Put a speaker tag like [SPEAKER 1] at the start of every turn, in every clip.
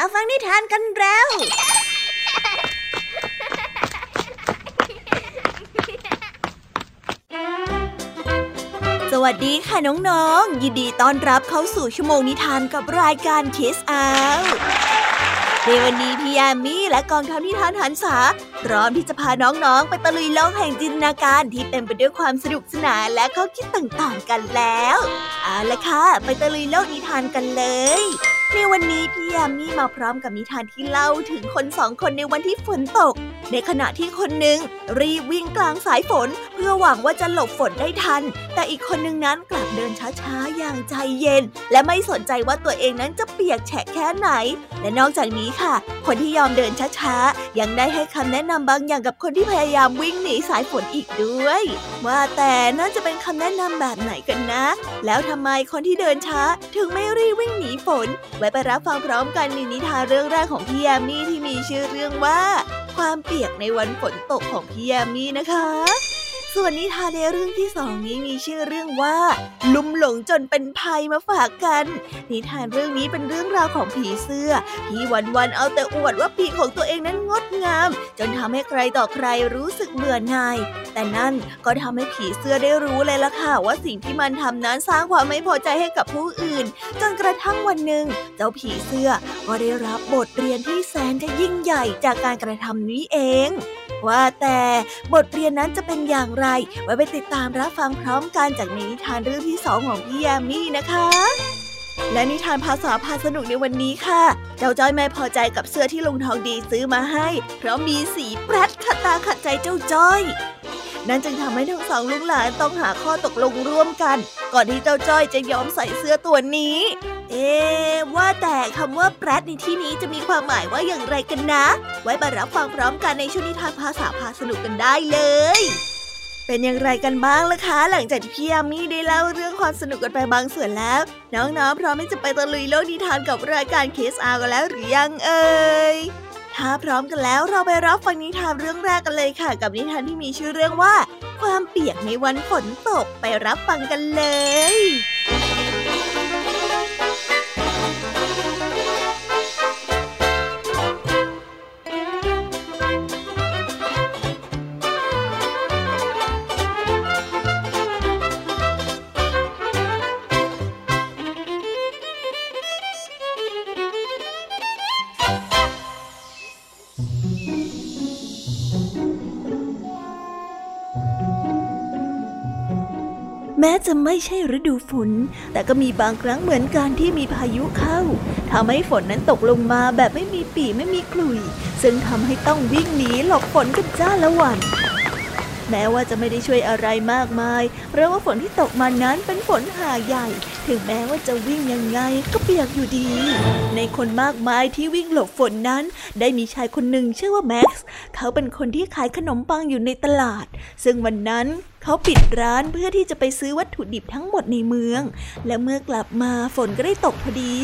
[SPEAKER 1] มาฟังนิทานกันแล้ว สวัสดีค่ะน้องๆ ยินดีต้อนรับเข้าสู่ชั่วโมงนิทานกับรายการคิสอาในวันนี้พี่ยามีและกองทัพนิทานหันษาพร้อมที่จะพาน้องๆ ไปตะลุยโลกแห่งจินตนาการที่เต็มไปด้วยความสนุกสนานและข้อคิดต่างๆกันแล้ว เอาละค่ะ ไปตะลุยโลกนิทานกันเลย ในวันนี้พี่ยามีมาพร้อมกับนิทานที่เล่าถึงคนสองคนในวันที่ฝนตก ในขณะที่คนหนึ่งรีบวิ่งกลางสายฝน เพื่อหวังว่าจะหลบฝนได้ทัน แต่อีกคนหนึ่งนั้นกลับเดินช้าๆ อย่างใจเย็น และไม่สนใจว่าตัวเองนั้นจะเปียกแฉะแค่ไหน และนอกจากนี้ค่ะ คนที่ยอมเดินช้าๆ ยังได้ให้คำแนะนำบางอย่างกับคนที่พยายามวิ่งหนีสายฝนอีกด้วย ว่าแต่น่าจะเป็นคำแนะนำแบบไหนกันนะ แล้วทำไมคนที่เดินช้าถึงไม่รีบวิ่งหนีฝนไว้ไปรับฟังพร้อมกันในนิทานเรื่องแรกของพี่ยามีที่มีชื่อเรื่องว่า ความเปียกในวันฝนตกของพี่ยามีนะคะ ส่วนนิทานในเรื่องที่สองนี้มีชื่อเรื่องว่า ลุมหลงจนเป็นภัยมาฝากกัน นิทานเรื่องนี้เป็นเรื่องราวของผีเสื้อที่วันๆเอาแต่อวดว่าปีกของตัวเองนั้นงดงาม จนทำให้ใครต่อใครรู้สึกเบื่อหน่าย แต่นั่นก็ทำให้ผีเสื้อได้รู้เลยล่ะค่ะว่าสิ่งที่มันทำนั้นสร้างความไม่พอใจให้กับผู้อื่น จนกระทั่งวันหนึ่งเจ้าผีเสื้อก็ได้รับบทเรียนที่แสนจะยิ่งใหญ่จากการกระทำนี้เอง ว่าแต่บทเรียนนั้นจะเป็นอย่างไรไว้ไปติดตามรับฟังพร้อมกันจากในนิทานเรื่องที่สองของพี่ยามีนะคะ และนิทานภาษาพาสนุกในวันนี้ค่ะ เจ้าจ้อยไม่พอใจกับเสื้อที่ลุงทองดีซื้อมาให้ เพราะมีสีแปรดขัดตาขัดใจเจ้าจ้อยนั่นจึงทำให้ทั้งสองลุงหลานต้องหาข้อตกลงร่วมกัน ก่อนที่เจ้าจ้อยจะยอมใส่เสื้อตัวนี้ เอ๊ว่าแต่คำว่าแปรดในที่นี้จะมีความหมายว่าอย่างไรกันนะ ไว้มารับฟังพร้อมกันในช่วงนิทานภาษาพาสนุกกันได้เลย เป็นอย่างไรกันบ้างล่ะคะ หลังจากที่พี่ยามีได้เล่าเรื่องความสนุกกันไปบางส่วนแล้ว น้องๆพร้อมที่จะไปตะลุยโลกนิทานกับรายการเคสอากันแล้วหรือยังเอ่ยถ้าพร้อมกันแล้วเราไปรับฟังนิทานเรื่องแรกกันเลยค่ะ กับนิทานที่มีชื่อเรื่องว่า ความเปียกในวันฝนตกไปรับฟังกันเลย จะไม่ใช่ฤดูฝน แต่ก็มีบางครั้งเหมือนกันที่มีพายุเข้าทำให้ฝนนั้นตกลงมาแบบไม่มีปีไม่มีกลุย ซึ่งทำให้ต้องวิ่งหนีหลบฝนกันจ้าละวันแม้ว่าจะไม่ได้ช่วยอะไรมากมาย เพราะว่าฝนที่ตกมานั้นเป็นฝนหาใหญ่ ถึงแม้ว่าจะวิ่งยังไงก็เปียกอยู่ดี ในคนมากมายที่วิ่งหลบฝนนั้น ได้มีชายคนหนึ่งชื่อว่าแม็กซ์ เขาเป็นคนที่ขายขนมปังอยู่ในตลาด ซึ่งวันนั้น เขาปิดร้านเพื่อที่จะไปซื้อวัตถุดิบทั้งหมดในเมือง และเมื่อกลับมาฝนก็ได้ตกพอดี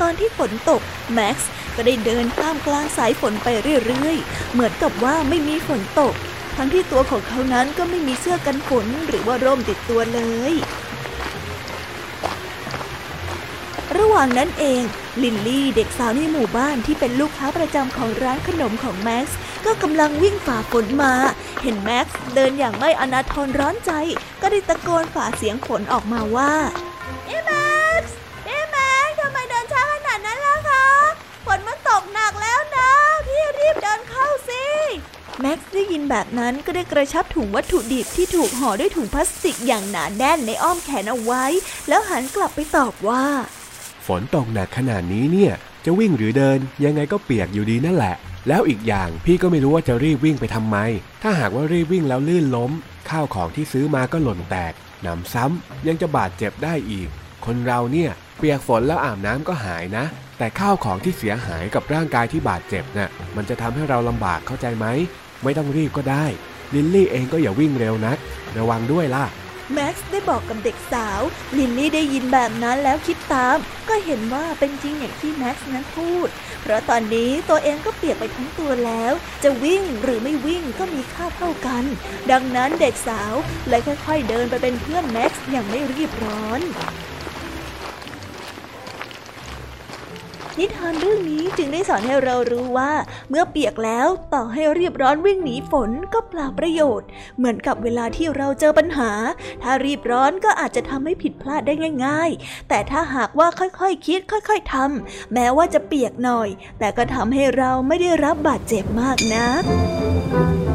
[SPEAKER 1] ตอนที่ฝนตกแม็กซ์ก็ได้เดินข้ามกลางสายฝนไปเรื่อยๆ เหมือนกับว่าไม่มีฝนตก ทั้งที่ตัวของเขานั้นก็ไม่มีเสื้อกันฝนหรือว่าร่มติดตัวเลย ระหว่างนั้นเอง ลินลี่เด็กสาวในหมู่บ้านที่เป็นลูกค้าประจำของร้านขนมของแม็กซ์ ก็กำลังวิ่งฝ่าฝนมา เห็นแม็กซ์เดินอย่างไม่อนาทรร้อนใจ ก็ได้ตะโกนฝ่าเสียงฝนออกมาว่าเอ๊แม็กซ์เอ๊แม็กซ์ทำไมเดินช้าขนาดนั้นล่ะคะฝนมันตกหนักแล้วนะพี่รีบเดินเข้าสิแม็กซ์ได้ยินแบบนั้นก็ได้กระชับถุงวัตถุดิบที่ถูกห่อด้วยถุงพลาสติกอย่างหนาแน่นในอ้อมแขนเอาไว้ แล้วหันกลับไปตอบว่า
[SPEAKER 2] ฝนตกหนักขนาดนี้เนี่ย จะวิ่งหรือเดินยังไงก็เปียกอยู่ดีนั่นแหละ แล้วอีกอย่างพี่ก็ไม่รู้ว่าจะรีบวิ่งไปทำไม ถ้าหากว่ารีบวิ่งแล้วลื่นล้ม ข้าวของที่ซื้อมาก็หล่นแตกหนำซ้ำยังจะบาดเจ็บได้อีก คนเราเนี่ยเปียกฝนแล้วอาบน้ำก็หายนะ แต่ข้าวของที่เสียหายกับร่างกายที่บาดเจ็บน่ะมันจะทำให้เราลำบากเข้าใจไหม ไม่ต้องรีบก็ได้ ลิลลี่เองก็อย่าวิ่งเร็วนัก ระวังด้วยล่ะ
[SPEAKER 1] แม็กซ์ได้บอกกับเด็กสาว ลินลี่ได้ยินแบบนั้นแล้วคิดตาม ก็เห็นว่าเป็นจริงอย่างที่แม็กซ์นั้นพูด เพราะตอนนี้ตัวเองก็เปียกไปทั้งตัวแล้ว จะวิ่งหรือไม่วิ่งก็มีค่าเท่ากัน ดังนั้นเด็กสาวเลยค่อย ๆ เดินไปเป็นเพื่อนแม็กซ์อย่างไม่รีบร้อน นิทานเรื่องนี้จึงได้สอนให้เรารู้ว่า เมื่อเปียกแล้วต่อให้รีบร้อนวิ่งหนีฝนก็เปล่าประโยชน์ เหมือนกับเวลาที่เราเจอปัญหา ถ้ารีบร้อนก็อาจจะทำให้ผิดพลาดได้ง่าย ๆ แต่ถ้าหากว่าค่อยๆคคิด ค่อย ๆทำแม้ว่าจะเปียกหน่อย แต่ก็ทำให้เราไม่ได้รับบาดเจ็บมากนัก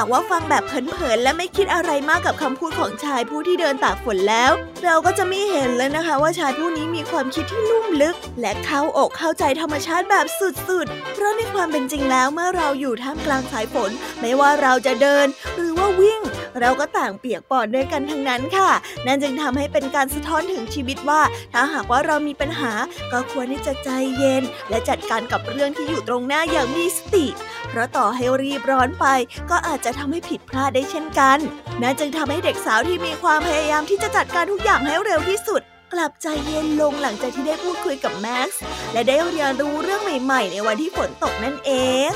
[SPEAKER 1] ากว่าฟังแบบเผินๆและไม่คิดอะไรมากกับคำพูดของชายผู้ที่เดินตากฝนแล้ว เราก็จะไม่เห็นเลยนะคะ ว่าชายผู้นี้มีความคิดที่ลุ่มลึก และเข้าอกเข้าใจธรรมชาติแบบสุดๆ เพราะในความเป็นจริงแล้วเมื่อเราอยู่ท่ามกลางสายฝน ไม่ว่าเราจะเดิน หรือว่าวิ่ง เราก็ต่างเปียกปอนด้วยกันทั้งนั้นค่ะ นั่นจึงทำให้เป็นการสะท้อนถึงชีวิตว่า ถ้าหากว่าเรามีปัญหาก็ควรที่จะใจเย็น และจัดการกับเรื่องที่อยู่ตรงหน้าอย่างมีสติ ราะต่อให้รีบร้อนไป ก็อาจจะทำให้ผิดพลาดได้เช่นกันนั่นจึงทำให้เด็กสาวที่มีความพยายามที่จะจัดการทุกอย่างให้เร็วที่สุด กลับใจเย็นลงหลังจากที่ได้พูดคุยกับแม็กซ์และได้เรียนรู้เรื่องใหม่ ๆ ในวันที่ฝนตกนั่นเอง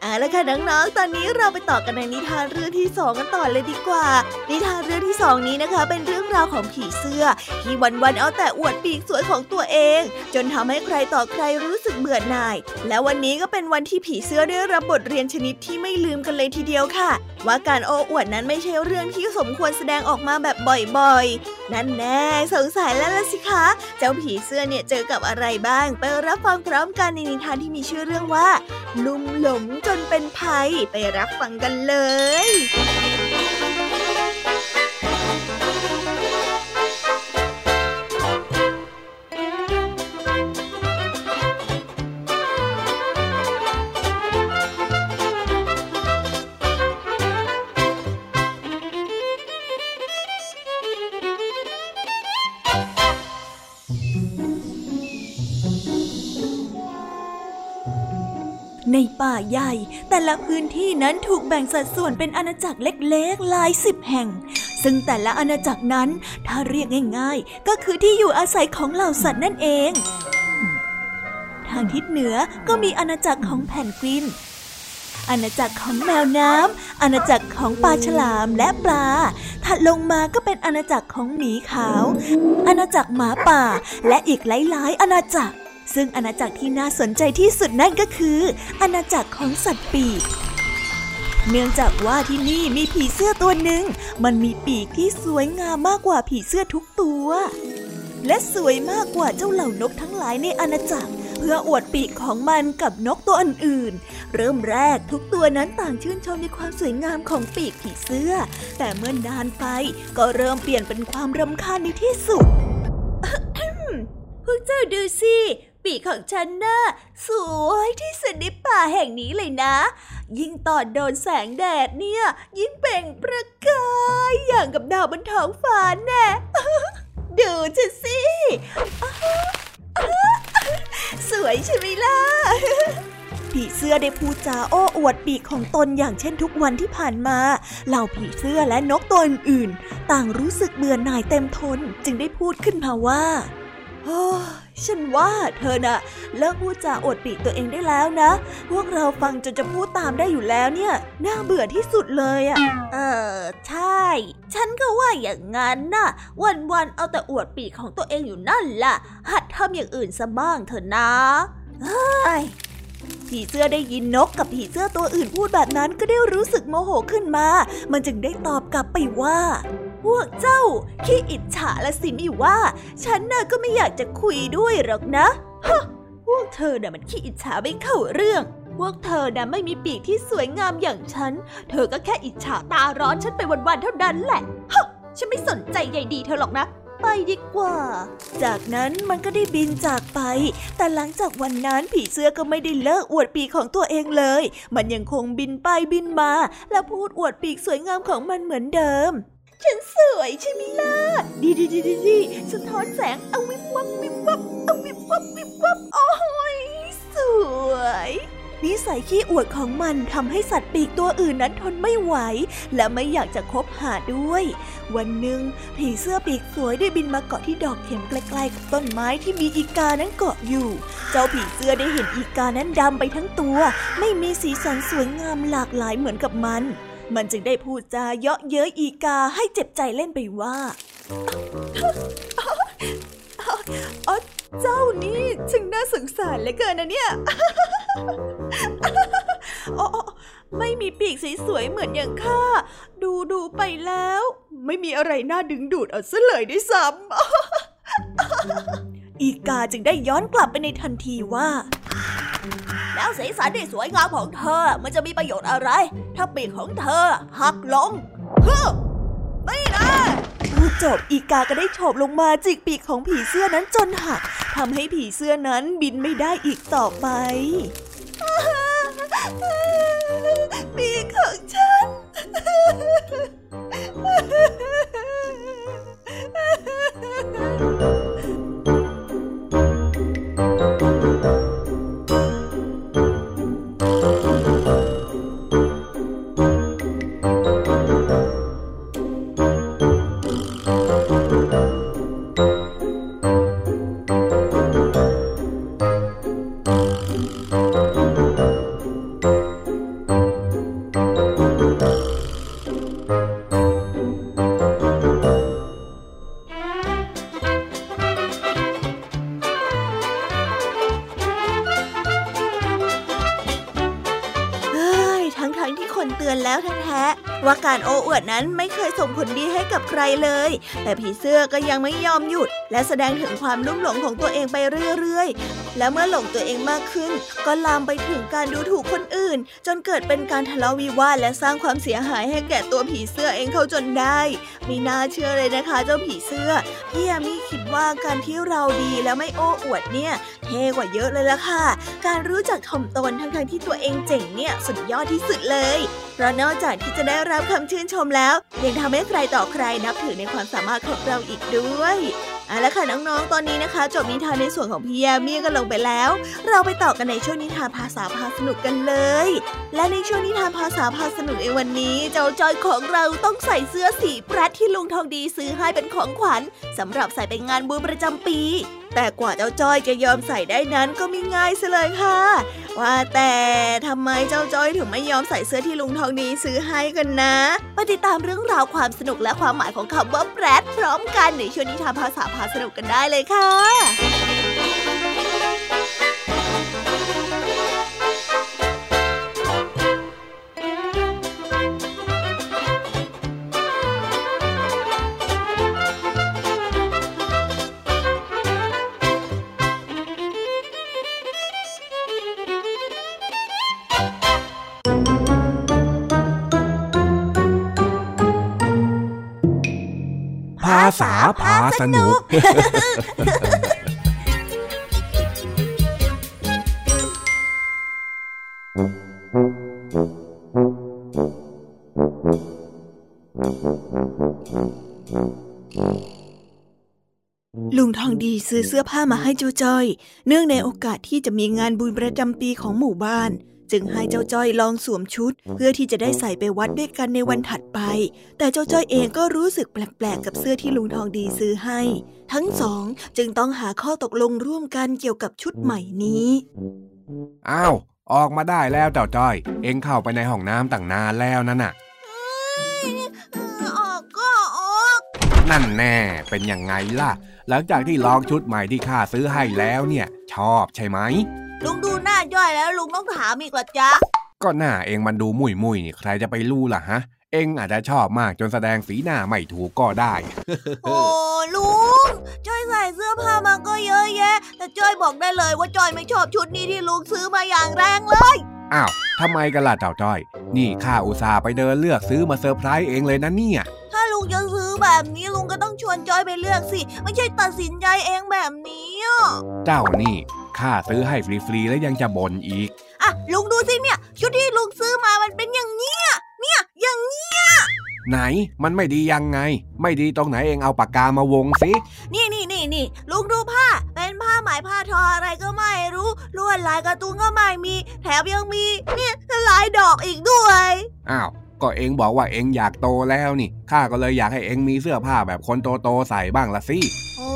[SPEAKER 1] เอาละค่ะน้องๆ ตอนนี้เราไปต่อกันในนิทานเรื่องที่สองกันต่อเลยดีกว่า นิทานเรื่องที่สองนี้นะคะ เป็นเรื่องราวของผีเสื้อ ที่วันๆเอาแต่อวดปีกสวยของตัวเอง จนทำให้ใครต่อใครรู้สึกเบื่อหน่าย และวันนี้ก็เป็นวันที่ผีเสื้อได้รับบทเรียนชนิดที่ไม่ลืมกันเลยทีเดียวค่ะ ว่าการโอ้อวดนั้นไม่ใช่เรื่องที่สมควรแสดงออกมาแบบบ่อยๆ นั่นแน่สงสัยแล้วล่ะสิคะ เจ้าผีเสื้อเนี่ยเจอกับอะไรบ้าง ไปรับฟังพร้อมกันในนิทานที่มีชื่อเรื่องว่า ลุ่มหลงจนเป็นภัยไปรับฟังกันเลย ป่าใหญ่ แต่ละพื้นที่นั้นถูกแบ่งสัดส่วนเป็นอาณาจักรเล็กๆหลายสิบแห่ง ซึ่งแต่ละอาณาจักรนั้นถ้าเรียกง่ายๆ ก็คือที่อยู่อาศัยของเหล่าสัตว์นั่นเอง ทางทิศเหนือก็มีอาณาจักรของแผ่นกวินอาณาจักรของแมวน้ำ อาณาจักรของปลาฉลามและปลา ถัดลงมาก็เป็นอาณาจักรของหมีขาว อาณาจักรหมาป่า และอีกหลาย ๆ อาณาจักร ซึ่งอาณาจักรที่น่าสนใจที่สุดนั่นก็คือ อาณาจักรของสัตว์ปีก เนื่องจากว่าที่นี่มีผีเสื้อตัวหนึ่ง มันมีปีกที่สวยงามมากกว่าผีเสื้อทุกตัว และสวยมากกว่าเจ้าเหล่านกทั้งหลายในอาณาจักร เพื่ออวดปีกของมันกับนกตัวอื่นๆ เริ่มแรกทุกตัวนั้นต่างชื่นชมในความสวยงามของปีกผีเสื้อ แต่เมื่อนานไปก็เริ่มเปลี่ยนเป็นความรำคาญในที่สุดพวกเจ้าดูสิ ปีกของฉันน่ะสวยที่สุดในป่าแห่งนี้เลยนะ ยิ่งตอนโดนแสงแดดเนี่ย ยิ่งเปล่งประกายอย่างกับดาวบนท้องฟ้าแน่ดูฉันสิสวยใช่ไหมล่ะผีเสื้อได้พูดจาโอ้อวดปีกของตนอย่างเช่นทุกวันที่ผ่านมา เหล่าผีเสื้อและนกตัวอื่นๆ ต่างรู้สึกเบื่อหน่ายเต็มทนจึงได้พูดขึ้นมาว่า ฉันว่าเธอน่ะเลิกพูดจาอวดปีกตัวเองได้แล้วนะ พวกเราฟังจนจะพูดตามได้อยู่แล้วเนี่ย น่าเบื่อที่สุดเลยอะ เออใช่ ฉันก็ว่าอย่างงั้นน่ะ วันๆเอาแต่อวดปีกของตัวเองอยู่นั่นล่ะหัดทำอย่างอื่นซะบ้างเถอะนะเฮ้ยผีเสื้อได้ยินนกกับผีเสื้อตัวอื่นพูดแบบนั้นก็ได้รู้สึกโมโหขึ้นมา มันจึงได้ตอบกลับไปว่า พวกเจ้าขี้อิจฉาละสิมิว่า ฉันน่ะก็ไม่อยากจะคุยด้วยหรอกนะฮะพวกเธอน่ะมันขี้อิจฉาไม่เข้าเรื่อง พวกเธอน่ะไม่มีปีกที่สวยงามอย่างฉัน เธอก็แค่อิจฉาตาร้อนฉันไปวันๆเท่านั้นแหละฮะฉันไม่สนใจใยดีเธอหรอกนะ ไปดีกว่า จากนั้นมันก็ได้บินจากไป แต่หลังจากวันนั้นผีเสื้อก็ไม่ได้เลิกอวดปีกของตัวเองเลย มันยังคงบินไปบินมา แล้วพูดอวดปีกสวยงามของมันเหมือนเดิม ฉันสวยใช่ไหมล่ะ ดีดีดีดีดีสะท้อนแสงเอาวิบวับวิบวับเอาวิบวับวิบวับโอ้ยสวยนิสัยขี้อวดของมันทำให้สัตว์ปีกตัวอื่นนั้นทนไม่ไหว และไม่อยากจะคบหาด้วย วันหนึ่งผีเสื้อปีกสวยได้บินมาเกาะที่ดอกเข็มใกล้ๆกับต้นไม้ที่มีอีกานั้นเกาะอยู่ เจ้าผีเสื้อได้เห็นอีกานั้นดำไปทั้งตัว ไม่มีสีสันสวยงามหลากหลายเหมือนกับมัน มันจึงได้พูดจาเยาะเย้ยอีกาให้เจ็บใจเล่นไปว่าอ๋อเจ้านี่ช่างน่าสงสารเหลือเกินนะเนี่ย โอ้ไม่มีปีกสวยๆเหมือนอย่างข้า ดูดูไปแล้ว ไม่มีอะไรน่าดึงดูดเอาซะเลยด้วยซ้ำ อีกาจึงได้ย้อนกลับไปในทันทีว่า แล้วสีสันที่สวยงามของเธอ มันจะมีประโยชน์อะไร ถ้าปีกของเธอหักลงฮึนี่นะพูดจบอีกาก็ได้โฉบลงมาจิกปีกของผีเสื้อนั้นจนหักทำให้ผีเสื้อนั้นบินไม่ได้อีกต่อไปปีกของฉัน ว่าการโอ้อวดนั้นไม่เคยส่งผลดีให้กับใครเลย แต่ผีเสื้อก็ยังไม่ยอมหยุด และแสดงถึงความลุ่มหลงของตัวเองไปเรื่อยๆ และเมื่อหลงตัวเองมากขึ้น ก็ลามไปถึงการดูถูกคนอื่น จนเกิดเป็นการทะเลาะวิวาทและสร้างความเสียหายให้แก่ตัวผีเสื้อเองเขาจนได้ไม่น่าเชื่อเลยนะคะ เจ้าผีเสื้อพี่ยามีคิดว่าการที่เราดีแล้วไม่โอ้อวดเนี่ยเท่กว่าเยอะเลยล่ะค่ะ การรู้จักถ่อมตนทั้งๆที่ตัวเองเจ๋งเนี่ยสุดยอดที่สุดเลย เพราะนอกจากที่จะได้รับคำชื่นชมแล้ว ยังทำให้ใครต่อใครนับถือในความสามารถของเราอีกด้วย เอาละค่ะน้องๆ ตอนนี้นะคะ จบนิทานในส่วนของพี่แยมี่กันลงไปแล้ว เราไปต่อกันในช่วงนิทานภาษาพาสนุกกันเลย และในช่วงนิทานภาษาพาสนุกในวันนี้ เจ้าจอยของเราต้องใส่เสื้อสีแปรที่ลุงทองดีซื้อให้เป็นของขวัญสำหรับใส่ไปงานบุญประจำปี แต่กว่าเจ้าจ้อยจะยอมใส่ได้นั้นก็ไม่ง่ายซะเลยค่ะ ว่าแต่ทำไมเจ้าจ้อยถึงไม่ยอมใส่เสื้อที่ลุงทองดีซื้อให้กันนะไปติดตามเรื่องราวความสนุกและความหมายของคำว่าแปรดพร้อมกันในช่วงนิทานภาษาพาสนุกกันได้เลย
[SPEAKER 2] ค่ะาษาพาสนุก
[SPEAKER 1] ลุงทองดีซื้อเสื้อผ้ามาให้เจ้าจ้อย เนื่องในโอกาสที่จะมีงานบุญประจำปีของหมู่บ้าน จึงให้เจ้าจ้อยลองสวมชุด เพื่อที่จะได้ใส่ไปวัดด้วยกันในวันถัดไป แต่เจ้าจ้อยเองก็รู้สึกแปลกๆกับเสื้อที่ลุงทองดีซื้อให้ ทั้งสองจึงต้องหาข้อตกลงร่วมกันเกี่ยวกับชุดใหม่นี้
[SPEAKER 2] อ้าวออกมาได้แล้วเจ้าจ้อย เอ็งเข้าไปในห้องน้ำตั้งนานแล้วนั่นน่ะ
[SPEAKER 1] ออกก็ออก
[SPEAKER 2] นั่นแน่เป็นยังไงล่ะ หลังจากที่ลองชุดใหม่ที่ข้าซื้อให้แล้วเนี่ย ชอบใช่ไหม
[SPEAKER 1] ลุงดูหน้าย่อยแล้วลุงต้องถามอีกว่าจ๊ะ
[SPEAKER 2] ก็หน้าเองมันดูมุยมุยนี่ใครจะไปรู้ล่ะฮะ เองอาจจะชอบมากจนแสดงสีหน้าไม่ถูกก็ได้
[SPEAKER 1] โอ้ลุงจ้อยใส่เสื้อผ้ามาก็เยอะแยะ แต่จ้อยบอกได้เลยว่าจ้อยไม่ชอบชุดนี้ที่ลุงซื้อมาอย่างแรงเลย
[SPEAKER 2] อ้าวทำไมกันล่ะเจ้าจ้อย นี่ข้าอุตส่าห์ไปเดินเลือกซื้อมาเซอร์ไพรส์เองเลยนะเนี่ย
[SPEAKER 1] ถ้าลุงจะซื้อแบบนี้ลุงก็ต้องชวนจอยไปเลือกสิ ไม่ใช่ตัดสินใจเองแบบนี้อะ
[SPEAKER 2] เจ้านี่ข้าซื้อให้ฟรีๆแล้วยังจะบ่นอีก
[SPEAKER 1] อะลุงดูสิเนี่ย ชุดที่ลุงซื้อมามันเป็นอย่างเนี้ยเนี่ยอย่างเนี้ย
[SPEAKER 2] ไหนมันไม่ดียังไง ไม่ดีตรงไหนเองเอาปากกามาวงสิ
[SPEAKER 1] นี่นี่นี่นี่ลุงดูผ้า เป็นผ้าไหมผ้าทออะไรก็ไม่รู้ ลวดลายการ์ตูนก็ไม่มี แถมยังมีเนี่ยลายดอกอีกด้วย
[SPEAKER 2] อ้าว ก็เองบอกว่าเองอยากโตแล้วนี่ ข้าก็เลยอยากให้เองมีเสื้อผ้าแบบคนโตๆใส่บ้างละสิ
[SPEAKER 1] โอ้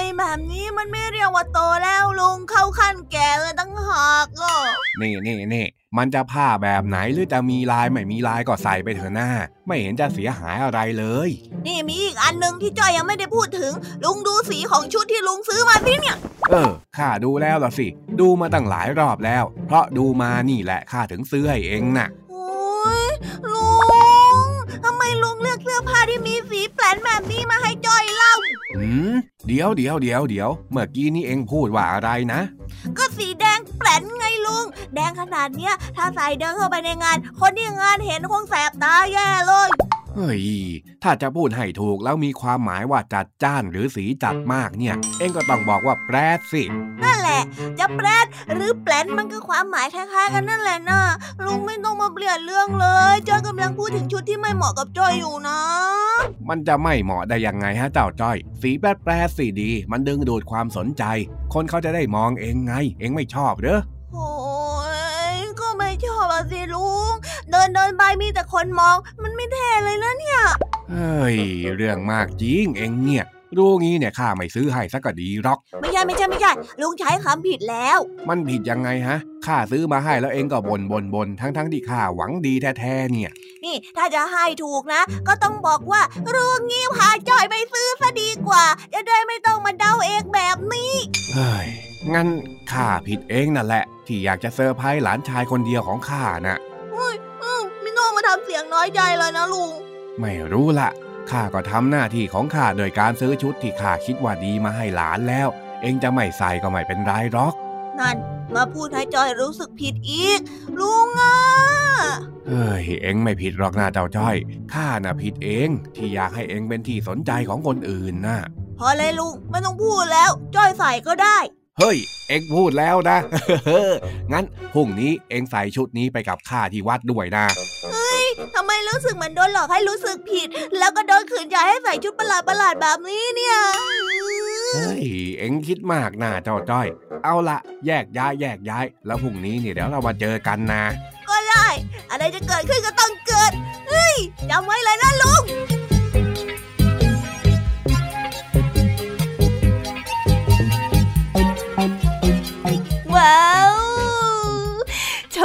[SPEAKER 1] ยแบบนี้มันไม่เรียกว่าโตแล้วลุงเข้าขั้นแก่เลยตั้งหากอะ
[SPEAKER 2] นี่นี่นี่ มันจะผ้าแบบไหนหรือจะมีลายไม่มีลายก็ใส่ไปเถอะหน้า ไม่เห็นจะเสียหายอะไรเลย
[SPEAKER 1] นี่มีอีกอันหนึ่งที่จ้อยยังไม่ได้พูดถึง ลุงดูสีของชุดที่ลุงซื้อมาสิเนี่ย
[SPEAKER 2] เออข้าดูแล้วล่ะสิ ดูมาตั้งหลายรอบแล้ว เพราะดูมานี่แหละข้าถึงซื้อให้เองน่ะ
[SPEAKER 1] โอ้ยลุงทำไม ลุงเลือกเสื้อผ้าที่มีสีแปลนแบบนี้มาให้จ้อยเล่า
[SPEAKER 2] หืมเดี๋ยวเดี๋ยวเดี๋ยวเดี๋ยวเมื่อกี้นี่เองพูดว่าอะไรนะ
[SPEAKER 1] ก็สีแดงแปลนไงลุง แดงขนาดเนี้ย ถ้าใส่เดินเข้าไปในงาน คนที่งานเห็นคงแสบตาแย่เลย
[SPEAKER 2] เฮ้ย ถ้าจะพูดให้ถูกแล้วมีความหมายว่าจัดจ้านหรือสีจัดมากเนี่ย เองก็ต้องบอกว่าแปรดสิ
[SPEAKER 1] นั่นแหละ จะแปรดหรือแปลนมันก็ความหมายคล้ายๆกันนั่นแหละนะลุงไม่ต้องมาเปลี่ยนเรื่องเลยจ้อยกำลังพูดถึงชุดที่ไม่เหมาะกับจ้อยอยู่นะ
[SPEAKER 2] มันจะไม่เหมาะได้ยังไงฮะเจ้าจ้อย สีแปรดแปรดสีดี มันดึงดูดความสนใจ คนเขาจะได้มองเองไง เองไม่ชอบเหรอ
[SPEAKER 1] โอ้ยก็ไม่ช อบอะสิลุง เดินเดินไปมีแต่คนมอง มันไม่เท่เลยนะเนี่ย
[SPEAKER 2] เฮ้ย เรื่องมากจริงเองเนี่ยรู้งี้เนี่ยข้าไม่ซื้อให้สักก็ดีหรอก
[SPEAKER 1] ไม่ใช่ไม่ใช่ไม่ใช่ลุงใช้คำผิดแล้ว
[SPEAKER 2] มันผิดยังไงฮะข้าซื้อมาให้แล้วเองก็บนบนบนทั้งทั้งที่ข้าหวังดีแท้ๆเนี่ย
[SPEAKER 1] นี่ถ้าจะให้ถูกนะ ก็ต้องบอกว่าลุงงี้พาจอยไปซื้อซะดีกว่า จะได้ไม่ต้องมาเดาเองแบบนี้
[SPEAKER 2] เฮ้ย งั้นข้าผิดเองนั่นแหละ ที่อยากจะเซอร์ไพรส์หลานชายคนเดียวของข้าน่ะ
[SPEAKER 1] อืมไม่ต้องมาทำเสียงน้อยใจเลยนะลุง
[SPEAKER 2] ไม่รู้ละข้าก็ทำหน้าที่ของข้าโดยการซื้อชุดที่ข้าคิดว่าดีมาให้หลานแล้ว เองจะไม่ใส่ก็ไม่เป็นไรหรอก
[SPEAKER 1] นั่น มาพูดให้จอยรู้สึกผิดอีก ลุงอะ
[SPEAKER 2] เฮ้ยเองไม่ผิดหรอกนะเจ้าจ้อยข้าน่ะผิดเองที่อยากให้เองเป็นที่สนใจของคนอื่นน่ะ
[SPEAKER 1] พอเลยลุงไม่ต้องพูดแล้วจอยใส่ก็ได้
[SPEAKER 2] เฮ้ย เองพูดแล้วนะ งั้นพรุ่งนี้เองใส่ชุดนี้ไปกับข้าที่วัดด้วยนะ
[SPEAKER 1] ทำไมรู้สึกเหมือนโดนหลอกให้รู้สึกผิด แล้วก็โดนขืนใจให้ใส่ชุดประหลาดประหลาดๆแบบนี้เนี่ย
[SPEAKER 2] เฮ้ย เอ็งคิดมากนะเจ้าจ้อย เอาละแยกย้ายแยกย้าย แล้วพรุ่งนี้เนี่ยเดี๋ยวเรามาเจอกันนะ
[SPEAKER 1] ก็ได้ อะไรจะเกิดขึ้นก็ต้องเกิด เฮ้ยจำไว้เลยนะลุง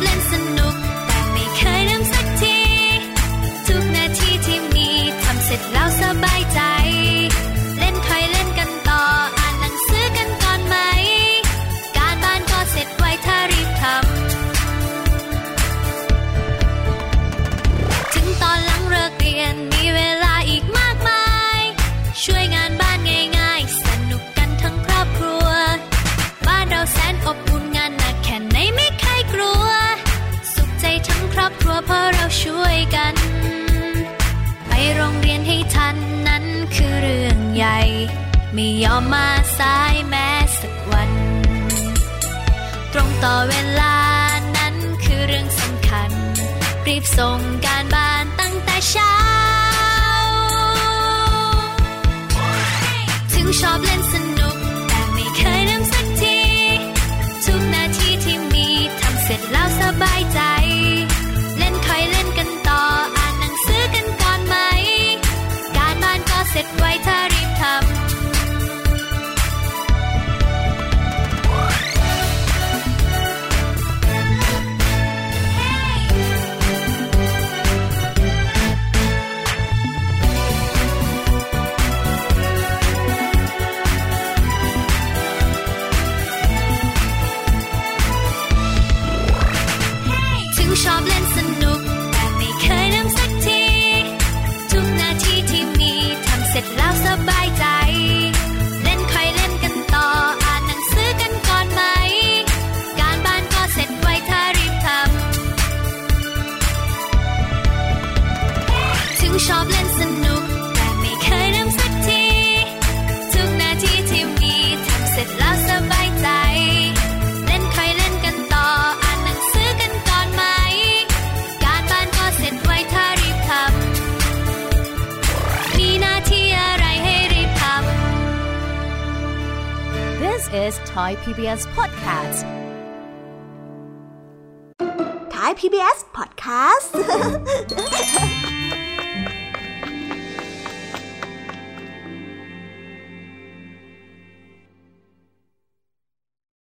[SPEAKER 3] Listen. ใหญ่ ไม่ยอมมาสายแม้สักวัน ตรงต่อเวลานั้นคือเรื่องสำคัญ รีบส่งการบ้านตั้งแต่เช้า
[SPEAKER 4] Thai PBS Podcast.
[SPEAKER 1] Thai PBS Podcast.